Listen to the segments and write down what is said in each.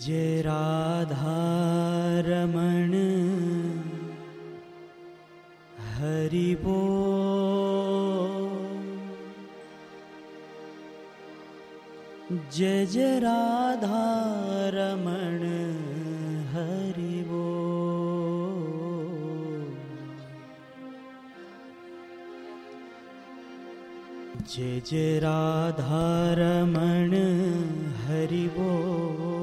जय राधारमण हरिवो जधारम हरिवो राधारमण हरिवो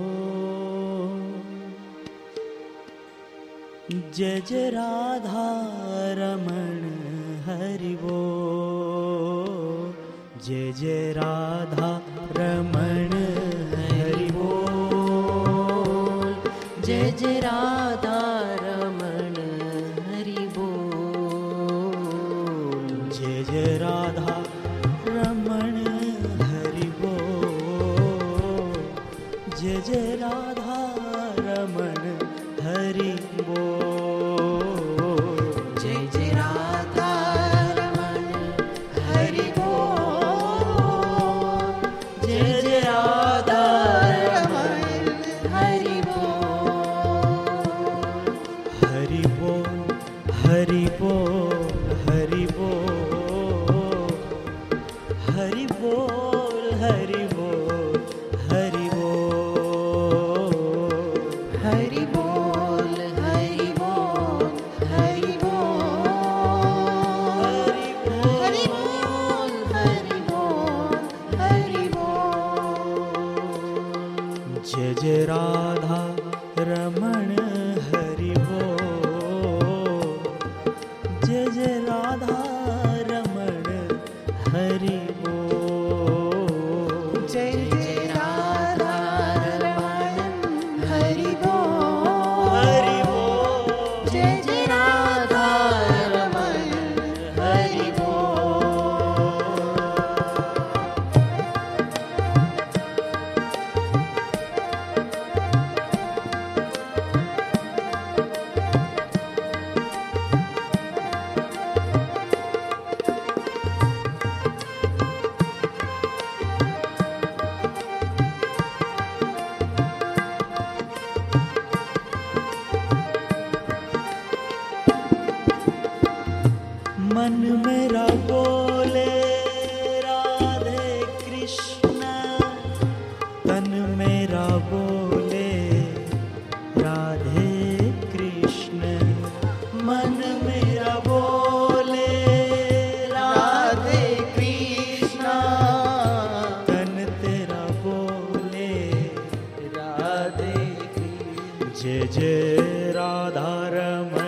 जय जय राधा रमण हरि वो। जय जय राधा रमण हरि वो। जय जय राधा रमण हरि वो। जय जय राधा रमण हरि वो। जय जय राधा रमण हरि बोल जय जय धरम्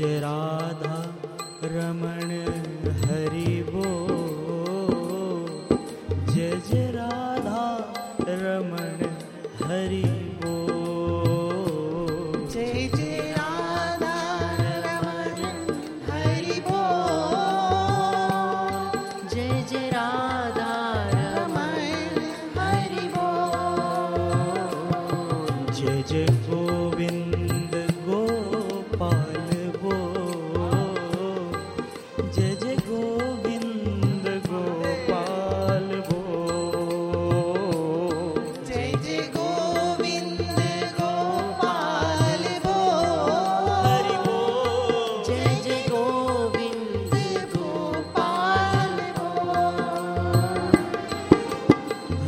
जय राधा रमण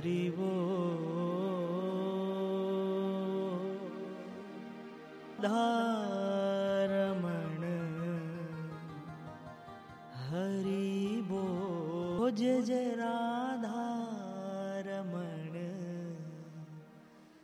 हरिवो धारमण हरिवो जय जय।